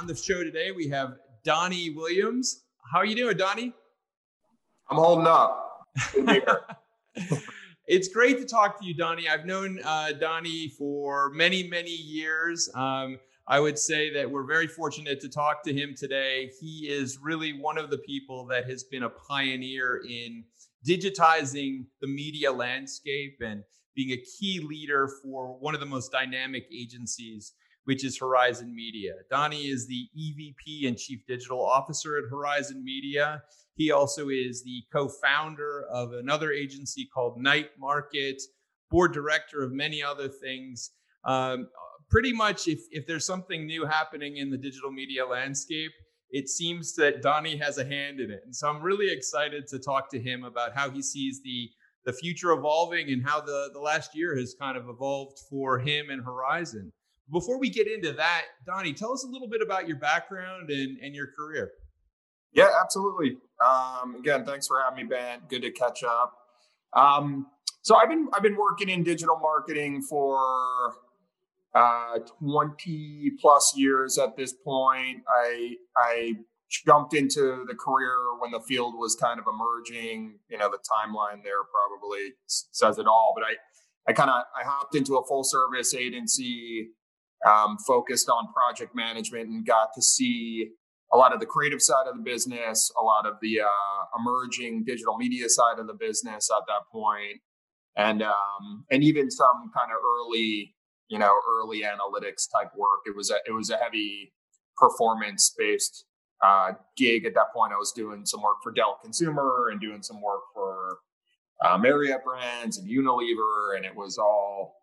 On the show today, we have Donnie Williams. How are you doing, Donnie? I'm holding up. it's great to talk to you, Donnie. I've known uh, Donnie for many, many years. Um, I would say that we're very fortunate to talk to him today. He is really one of the people that has been a pioneer in digitizing the media landscape and being a key leader for one of the most dynamic agencies which is Horizon Media. Donnie is the EVP and Chief Digital Officer at Horizon Media. He also is the co founder of another agency called Night Market, board director of many other things. Um, pretty much, if, if there's something new happening in the digital media landscape, it seems that Donnie has a hand in it. And so I'm really excited to talk to him about how he sees the the future evolving and how the, the last year has kind of evolved for him and Horizon. Before we get into that, Donnie, tell us a little bit about your background and, and your career. Yeah, absolutely. Um, again, thanks for having me, Ben. Good to catch up. Um, so I've been I've been working in digital marketing for uh, 20 plus years at this point. I I jumped into the career when the field was kind of emerging. You know, the timeline there probably says it all. But I I kind of I hopped into a full service agency um, focused on project management and got to see a lot of the creative side of the business, a lot of the uh, emerging digital media side of the business at that point, and um, and even some kind of early, you know, early analytics type work. It was a it was a heavy performance based uh, gig at that point. I was doing some work for Dell Consumer and doing some work for uh, Marriott Brands and Unilever, and it was all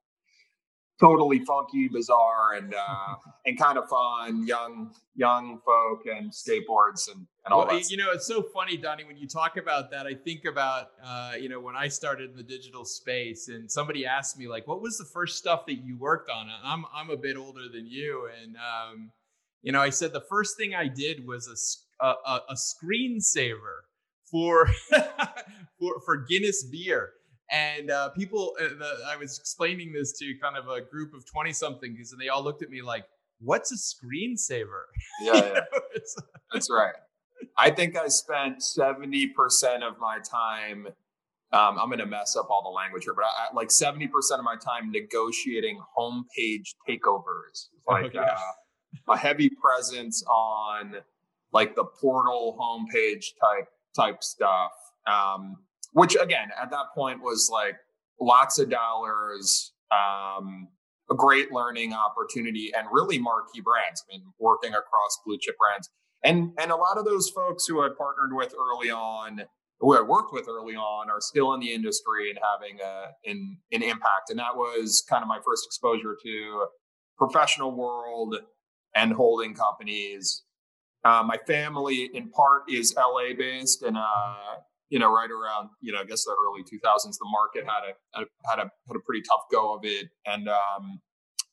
totally funky, bizarre, and uh, and kind of fun. Young young folk and skateboards and, and all well, that. You know, it's so funny, Donnie, when you talk about that. I think about uh, you know when I started in the digital space, and somebody asked me like, "What was the first stuff that you worked on?" I'm I'm a bit older than you, and um, you know, I said the first thing I did was a a, a screensaver for for for Guinness beer and uh, people, uh, the, I was explaining this to kind of a group of 20 somethings, and they all looked at me like, what's a screensaver? Yeah, yeah. that's right. I think I spent 70% of my time. Um, I'm going to mess up all the language here, but I, I, like 70% of my time negotiating homepage takeovers, oh, like uh, a heavy presence on like the portal homepage type type stuff. Um, which again at that point was like lots of dollars um, a great learning opportunity and really marquee brands i mean working across blue chip brands. And and a lot of those folks who i partnered with early on who i worked with early on are still in the industry and having a an, an impact. And that was kind of my first exposure to professional world and holding companies. Uh, my family in part is la based and uh, you know, right around, you know, I guess the early 2000s, the market had a, had a, had a pretty tough go of it. And, um,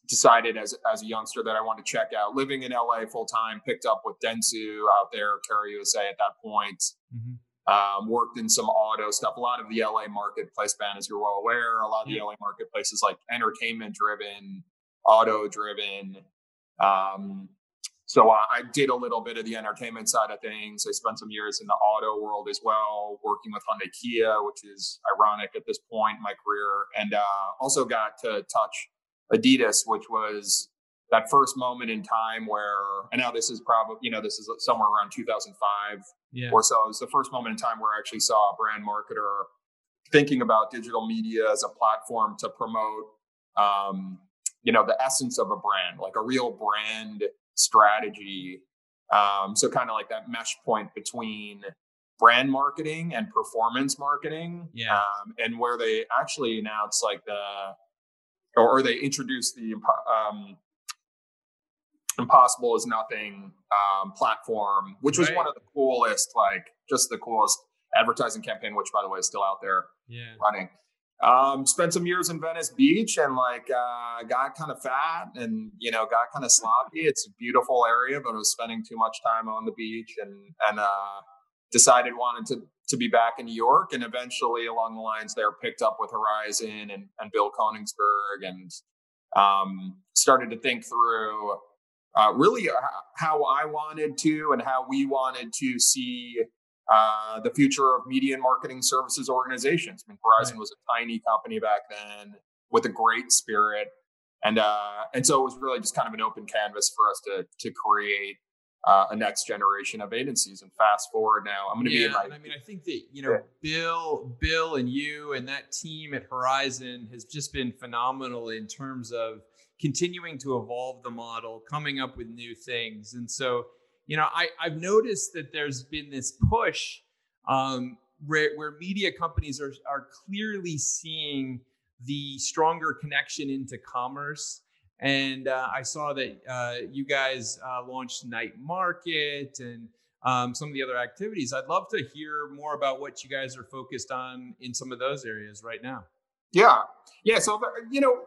decided as, as a youngster that I wanted to check out living in LA full time, picked up with Dentsu out there, Carat USA at that point. Mm-hmm. Um, worked in some auto stuff. A lot of the LA marketplace, Ben, as you're well aware, a lot of the LA marketplace is like entertainment driven, auto driven. Um, so uh, I did a little bit of the entertainment side of things. I spent some years in the auto world as well, working with Hyundai Kia, which is ironic at this point in my career, and uh, also got to touch Adidas, which was that first moment in time where, and now this is probably, you know, this is somewhere around 2005 yeah. or so. It's the first moment in time where I actually saw a brand marketer thinking about digital media as a platform to promote, um, you know, the essence of a brand, like a real brand strategy. Um, so kind of like that mesh point between brand marketing and performance marketing. Yeah. Um, and where they actually announced like the, or, or they introduced the, um, Impossible is Nothing um, platform, which was right. one of the coolest, like just the coolest advertising campaign, which by the way is still out there yeah. running. Um, spent some years in Venice Beach and like uh, got kind of fat and you know got kind of sloppy. It's a beautiful area, but I was spending too much time on the beach and and uh, decided wanted to to be back in New York. And eventually, along the lines there, picked up with Horizon and and Bill Koenigsberg and um, started to think through uh, really uh, how I wanted to and how we wanted to see uh, the future of media and marketing services organizations. I mean, Horizon right. was a tiny company back then with a great spirit, and uh, and so it was really just kind of an open canvas for us to to create uh, a next generation of agencies. And fast forward now, I'm going to yeah, be in my. I mean, I think that you know, yeah. Bill, Bill, and you and that team at Horizon has just been phenomenal in terms of continuing to evolve the model, coming up with new things, and so you know, I, I've noticed that there's been this push um, where, where media companies are, are clearly seeing the stronger connection into commerce. And uh, I saw that uh, you guys uh, launched Night Market and um, some of the other activities. I'd love to hear more about what you guys are focused on in some of those areas right now. Yeah. Yeah. So, you know,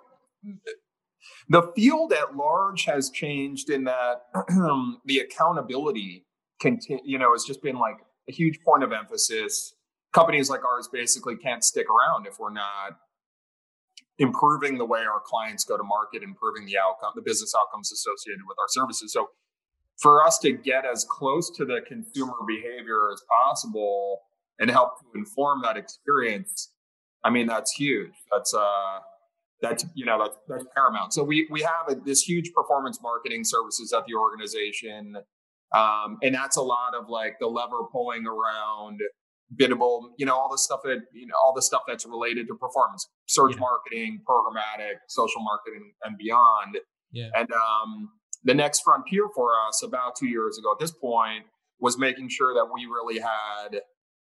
the field at large has changed in that the accountability continue, you know, has just been like a huge point of emphasis. Companies like ours basically can't stick around if we're not improving the way our clients go to market, improving the outcome, the business outcomes associated with our services. So for us to get as close to the consumer behavior as possible and help to inform that experience, I mean, that's huge. That's uh that's you know that's, that's paramount. So we we have a, this huge performance marketing services at the organization um, and that's a lot of like the lever pulling around biddable you know all the stuff that you know all the stuff that's related to performance search yeah. marketing programmatic social marketing and beyond. Yeah. And um, the next frontier for us about two years ago at this point was making sure that we really had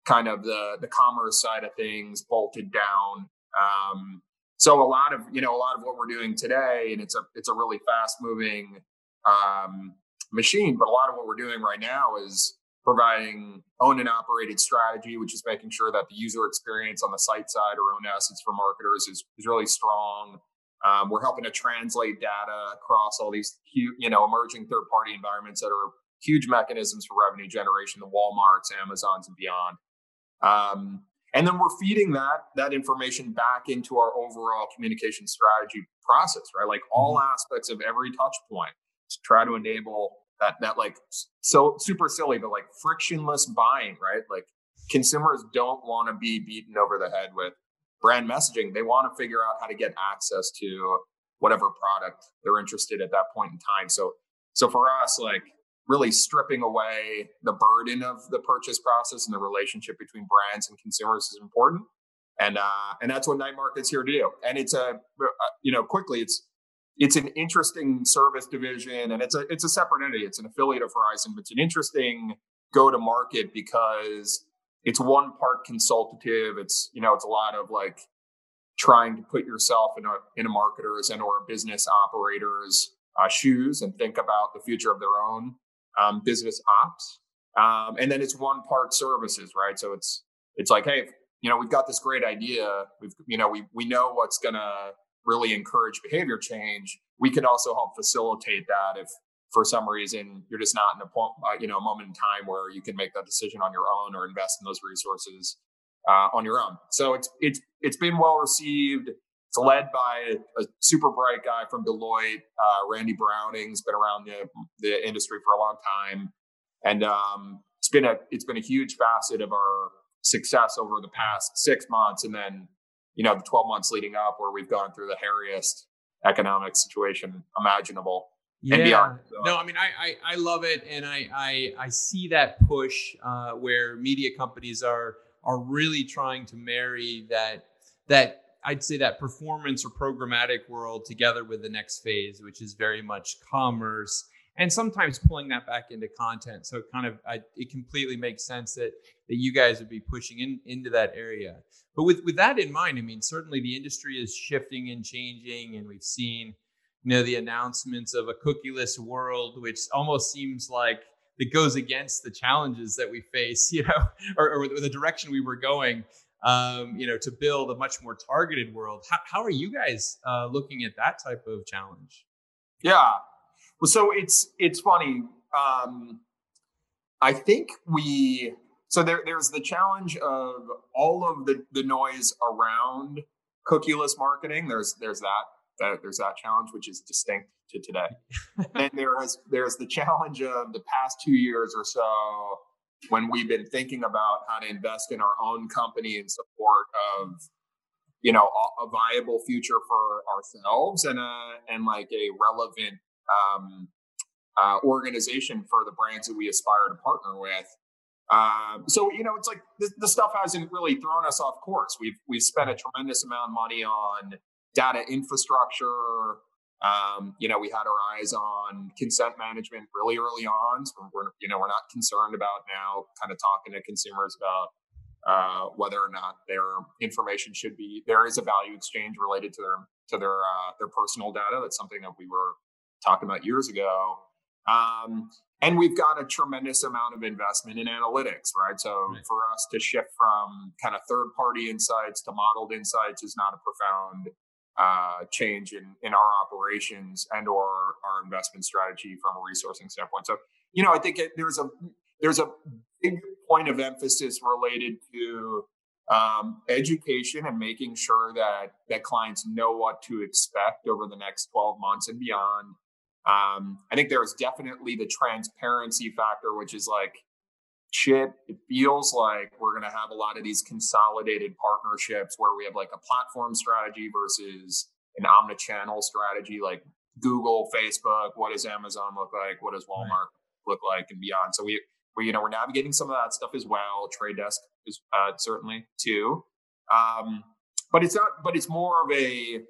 kind of the the commerce side of things bolted down um, so a lot of you know a lot of what we're doing today and it's a it's a really fast moving um, machine but a lot of what we're doing right now is providing owned and operated strategy which is making sure that the user experience on the site side or own assets for marketers is, is really strong. Um, we're helping to translate data across all these you know emerging third party environments that are huge mechanisms for revenue generation the walmarts amazons and beyond. Um, and then we're feeding that that information back into our overall communication strategy process right? Like all mm-hmm. aspects of every touch point to try to enable that that like so super silly but like frictionless buying right? Like consumers don't want to be beaten over the head with brand messaging. They want to figure out how to get access to whatever product they're interested at that point in time. So so for us like really stripping away the burden of the purchase process and the relationship between brands and consumers is important. And uh, and that's what Night Market's here do. And it's a uh, you know quickly it's it's an interesting service division and it's a it's a separate entity. It's an affiliate of Horizon, but it's an interesting go to market because it's one part consultative. It's you know it's a lot of like trying to put yourself in a in a marketer's and or a business operator's uh, shoes and think about the future of their own um, business ops, um, and then it's one part services, right? So it's it's like, hey, you know, we've got this great idea. We've you know we we know what's gonna really encourage behavior change. We could also help facilitate that if for some reason you're just not in a point, uh, you know a moment in time where you can make that decision on your own or invest in those resources uh, on your own. So it's it's it's been well received. It's led by a, a super bright guy from Deloitte, uh, Randy Browning's been around the, the industry for a long time, and um, it's been a it's been a huge facet of our success over the past six months, and then you know the twelve months leading up, where we've gone through the hairiest economic situation imaginable. Yeah. So. No, I mean, I, I, I love it, and I I, I see that push uh, where media companies are are really trying to marry that that I'd say that performance or programmatic world together with the next phase, which is very much commerce and sometimes pulling that back into content. So it kind of I, it completely makes sense that that you guys would be pushing in into that area. But with with that in mind, I mean certainly the industry is shifting and changing, and we've seen you know the announcements of a cookieless world, which almost seems like it goes against the challenges that we face, you know, or, or the direction we were going. Um, you know, to build a much more targeted world. How, how are you guys uh, looking at that type of challenge? Yeah, well, so it's it's funny. Um, I think we so there, there's the challenge of all of the, the noise around cookieless marketing. There's there's that, that there's that challenge which is distinct to today. and there is there's the challenge of the past two years or so when we've been thinking about how to invest in our own company in support of you know a, viable future for ourselves and a and like a relevant um, uh, organization for the brands that we aspire to partner with. Um, so you know, it's like the, stuff hasn't really thrown us off course. We've we've spent a tremendous amount of money on data infrastructure. Um, you know, we had our eyes on consent management really early on. So we're you know we're not concerned about now kind of talking to consumers about uh, whether or not their information should be there is a value exchange related to their to their uh, their personal data. That's something that we were talking about years ago. Um, and we've got a tremendous amount of investment in analytics, right? So right. for us to shift from kind of third party insights to modeled insights is not a profound uh, change in, in our operations and or our investment strategy from a resourcing standpoint. So, you know, I think it, there's a there's a big point of emphasis related to um, education and making sure that that clients know what to expect over the next 12 months and beyond um, I think there is definitely the transparency factor, which is like, shit, it feels like we're going to have a lot of these consolidated partnerships where we have like a platform strategy versus an omni-channel strategy, like Google, Facebook. What does Amazon look like? What does Walmart right. look like, and beyond? So we, we, you know, we're navigating some of that stuff as well. Trade Desk is uh, certainly too, um, but it's not. But it's more of a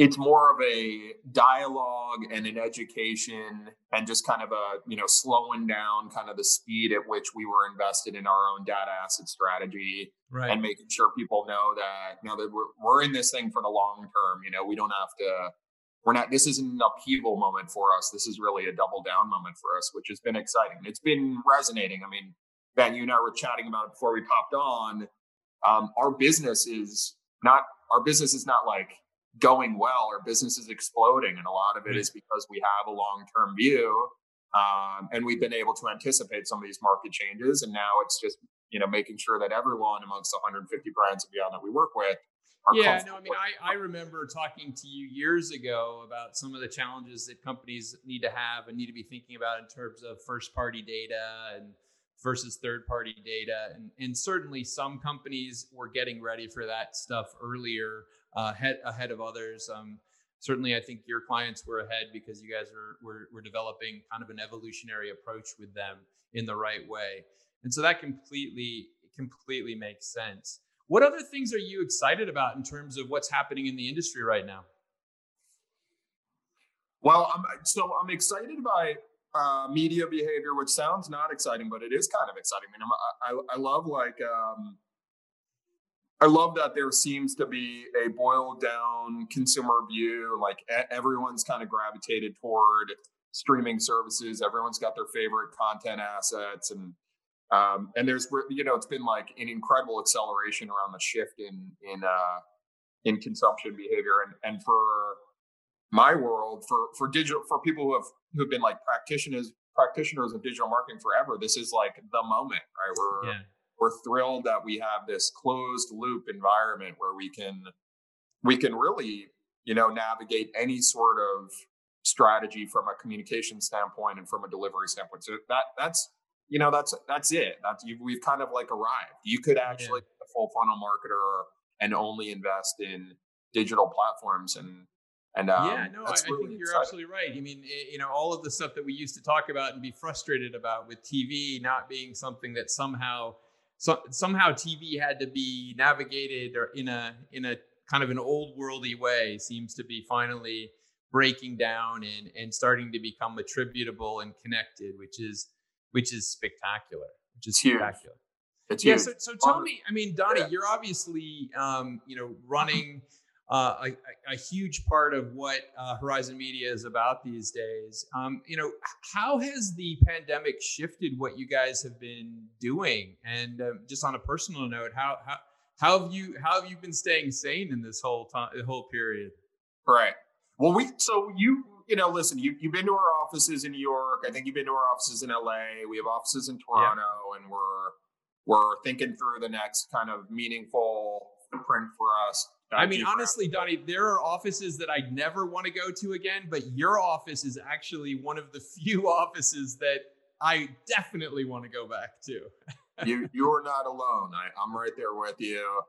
it's more of a dialogue and an education and just kind of a you know slowing down kind of the speed at which we were invested in our own data asset strategy right. and making sure people know that you know that we're, we're in this thing for the long term you know we don't have to we're not this isn't an upheaval moment for us this is really a double down moment for us which has been exciting. It's been resonating. I mean ben you and i were chatting about it before we popped on. Um, our business is not our business is not like going well. Our business is exploding, and a lot of it is because we have a long term view, um, and we've been able to anticipate some of these market changes. And now it's just you know making sure that everyone amongst 150 brands and beyond that we work with. yeah, no, I mean, I, I remember talking to you years ago about some of the challenges that companies need to have and need to be thinking about in terms of first party data and versus third party data. And, and certainly some companies were getting ready for that stuff earlier ahead, ahead of others. Um, certainly, I think your clients were ahead because you guys were, were, were developing kind of an evolutionary approach with them in the right way. And so that completely, completely makes sense. What other things are you excited about in terms of what's happening in the industry right now? Well, I'm, so I'm excited by uh, media behavior, which sounds not exciting, but it is kind of exciting. I mean, I, I, I love like um, I love that there seems to be a boiled down consumer view. Like everyone's kind of gravitated toward streaming services. Everyone's got their favorite content assets, and um, and there's you know it's been like an incredible acceleration around the shift in in uh, in consumption behavior, and and for my world, for for digital for people who have who have been like practitioners practitioners of digital marketing forever, this is like the moment, right? We're yeah we're thrilled that we have this closed loop environment where we can we can really you know navigate any sort of strategy from a communication standpoint and from a delivery standpoint so that that's you know that's that's it that's you, we've kind of like arrived you could actually yeah. be a full funnel marketer and only invest in digital platforms and and um, yeah, no, I, really I, think you're exciting. absolutely right. I mean, you know, all of the stuff that we used to talk about and be frustrated about with TV not being something that somehow so somehow TV had to be navigated or in a in a kind of an old worldy way seems to be finally breaking down and and starting to become attributable and connected, which is which is spectacular. Which is huge. spectacular. It's yeah. Huge. So, so tell me, I mean, Donnie, yeah. you're obviously um, you know running uh, a, a, huge part of what uh, Horizon Media is about these days. Um, you know, how has the pandemic shifted what you guys have been doing? And um, just on a personal note, how how how have you how have you been staying sane in this whole time, the whole period? Right. Well, we so you you know listen you you've been to our offices in New York. I think you've been to our offices in LA. We have offices in Toronto, yeah. and we're we're thinking through the next kind of meaningful footprint for us I mean, honestly, Donnie, there are offices that I never want to go to again, but your office is actually one of the few offices that I definitely want to go back to. you you are not alone. I, I'm right there with you.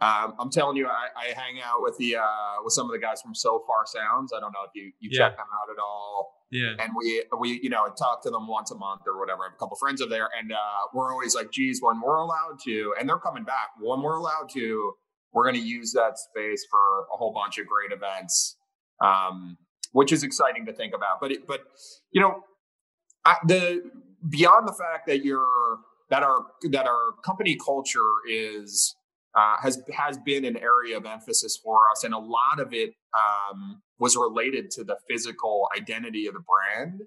Um, I'm telling you, I, I, hang out with the uh, with some of the guys from Sofar Sounds. I don't know if you you yeah. check them out at all. Yeah. And we we you know talk to them once a month or whatever. I have a couple friends over there, and uh, we're always like, "Geez, when we're allowed to," and they're coming back. When we're allowed to, we're going to use that space for a whole bunch of great events, um, which is exciting to think about. But it, but you know, I, the beyond the fact that you're that our that our company culture is uh, has has been an area of emphasis for us, and a lot of it um, was related to the physical identity of the brand.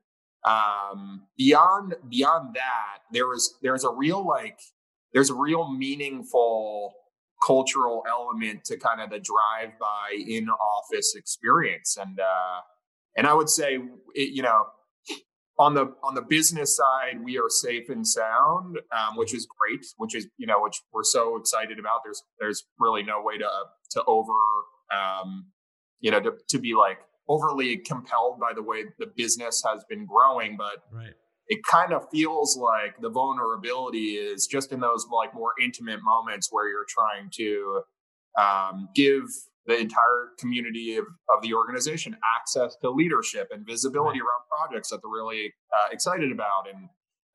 Um, beyond beyond that, there was there's a real like there's a real meaningful cultural element to kind of the drive by in office experience. And uh and i would say it, you know on the on the business side we are safe and sound um, which is great which is you know which we're so excited about. There's there's really no way to to over um you know to, to be like overly compelled by the way the business has been growing but right it kind of feels like the vulnerability is just in those like more intimate moments where you're trying to um, give the entire community of, of the organization access to leadership and visibility right. around projects that they're really uh, excited about and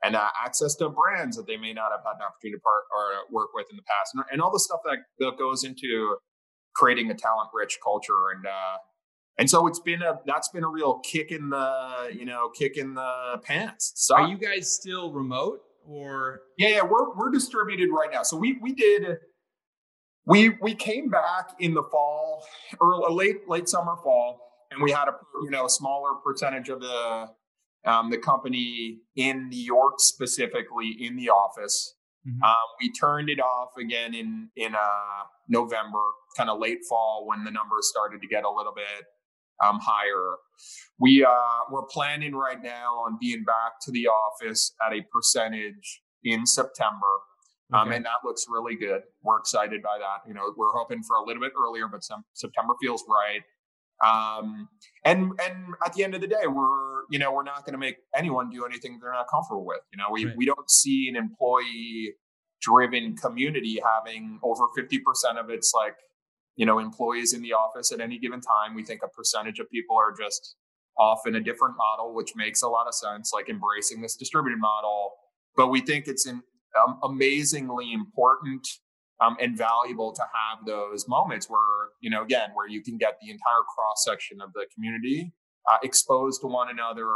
and uh, access to brands that they may not have had an opportunity to part or work with in the past and, and all the stuff that, that goes into creating a talent rich culture and uh, and so it's been a that's been a real kick in the you know kick in the pants. So are you guys still remote or? Yeah, yeah, we're we're distributed right now. So we we did we we came back in the fall or late late summer fall, and we had a you know a smaller percentage of the um, the company in New York specifically in the office. Mm-hmm. Um, we turned it off again in in uh, November, kind of late fall when the numbers started to get a little bit um, higher. We uh, we're planning right now on being back to the office at a percentage in September, um, and that looks really good. We're excited by that. You know, we're hoping for a little bit earlier, but some, September feels right. Um, and and at the end of the day, we're you know we're not going to make anyone do anything they're not comfortable with. You know, we right. we don't see an employee driven community having over 50% of its like you know employees in the office at any given time. We think a percentage of people are just off in a different model which makes a lot of sense like embracing this distributed model. But we think it's in, um, amazingly important um, and valuable to have those moments where you know again where you can get the entire cross section of the community uh, exposed to one another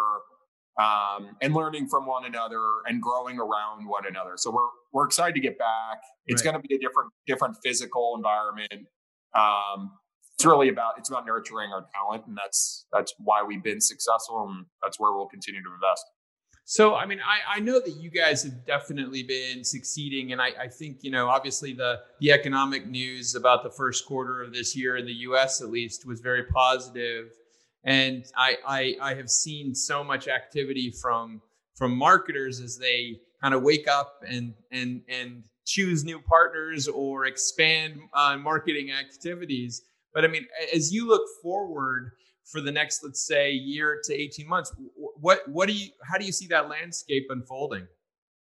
um, and learning from one another and growing around one another. So we're we're excited to get back. It's right. going to be a different different physical environment um, it's really about it's about nurturing our talent, and that's that's why we've been successful, and that's where we'll continue to invest. So, I mean, I, I know that you guys have definitely been succeeding, and I, I think you know, obviously the the economic news about the first quarter of this year in the U.S. at least was very positive, and I I, I have seen so much activity from from marketers as they kind of wake up and and and choose new partners or expand uh, marketing activities. But I mean, as you look forward for the next, let's say, year to 18 months, what what do you how do you see that landscape unfolding?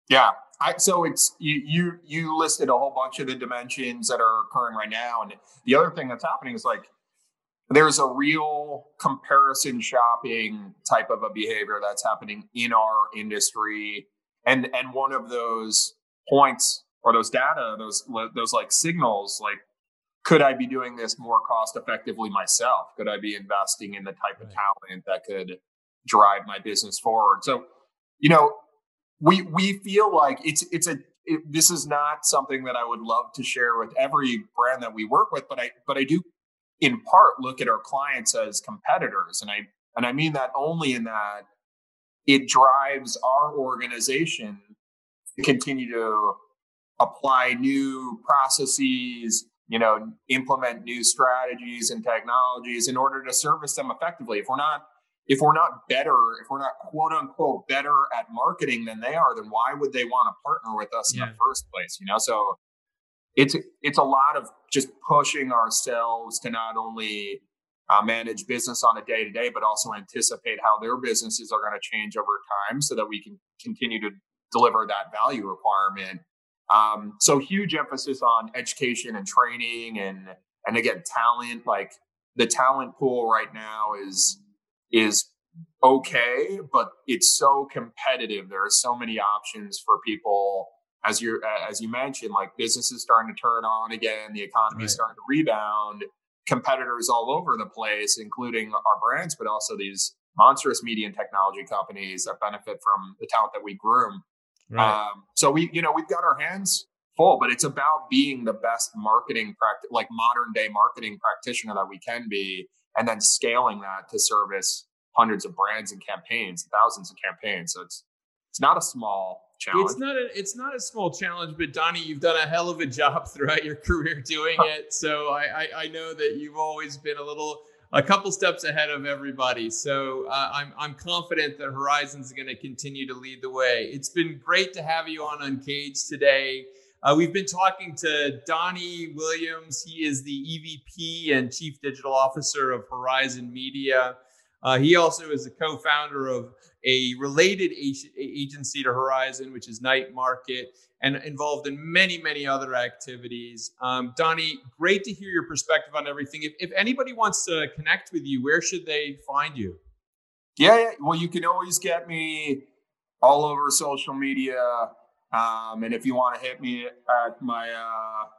Yeah, I, so it's you, you you listed a whole bunch of the dimensions that are occurring right now, and the other thing that's happening is like there's a real comparison shopping type of a behavior that's happening in our industry, and and one of those points or those data, those those like signals, like could I be doing this more cost effectively myself? Could I be investing in the type of talent that could drive my business forward? So, you know, we we feel like it's it's a it, this is not something that I would love to share with every brand that we work with, but I but I do in part look at our clients as competitors. And I and I mean that only in that it drives our organization to continue to apply new processes, you know, implement new strategies and technologies in order to service them effectively. If we're not if we're not better, if we're not quote unquote better at marketing than they are, then why would they want to partner with us yeah. in the first place? You know, so it's it's a lot of just pushing ourselves to not only uh, manage business on a day to day, but also anticipate how their businesses are going to change over time, so that we can continue to deliver that value requirement. Um, so huge emphasis on education and training, and and again talent. Like the talent pool right now is is okay, but it's so competitive. There are so many options for people. As you as you mentioned, like businesses starting to turn on again, the economy right. is starting to rebound. Competitors all over the place, including our brands, but also these monstrous media and technology companies that benefit from the talent that we groom. Right. Um, so we, you know, we've got our hands full, but it's about being the best marketing practice, like modern day marketing practitioner that we can be, and then scaling that to service hundreds of brands and campaigns, thousands of campaigns. So it's it's not a small challenge. It's not a it's not a small challenge, but Donnie, you've done a hell of a job throughout your career doing it. So I, I, I know that you've always been a little a couple steps ahead of everybody. So uh, I'm I'm confident that Horizon's going to continue to lead the way. It's been great to have you on Uncaged today. Uh, we've been talking to Donnie Williams. He is the EVP and Chief Digital Officer of Horizon Media. Uh, he also is a co-founder of a related agency to Horizon, which is Night Market, and involved in many, many other activities. Um, Donnie, great to hear your perspective on everything. If, if anybody wants to connect with you, where should they find you? Yeah, yeah. Well, you can always get me all over social media. Um, and if you want to hit me at my uh,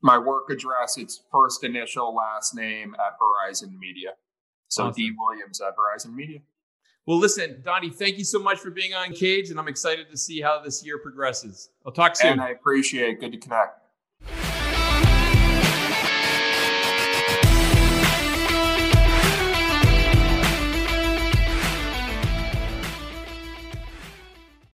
my work address, it's first initial last name at Horizon Media. So awesome. D Williams at Horizon Media. Well, listen, Donnie, thank you so much for being on Cage, and I'm excited to see how this year progresses. I'll talk soon. And I appreciate it. Good to connect.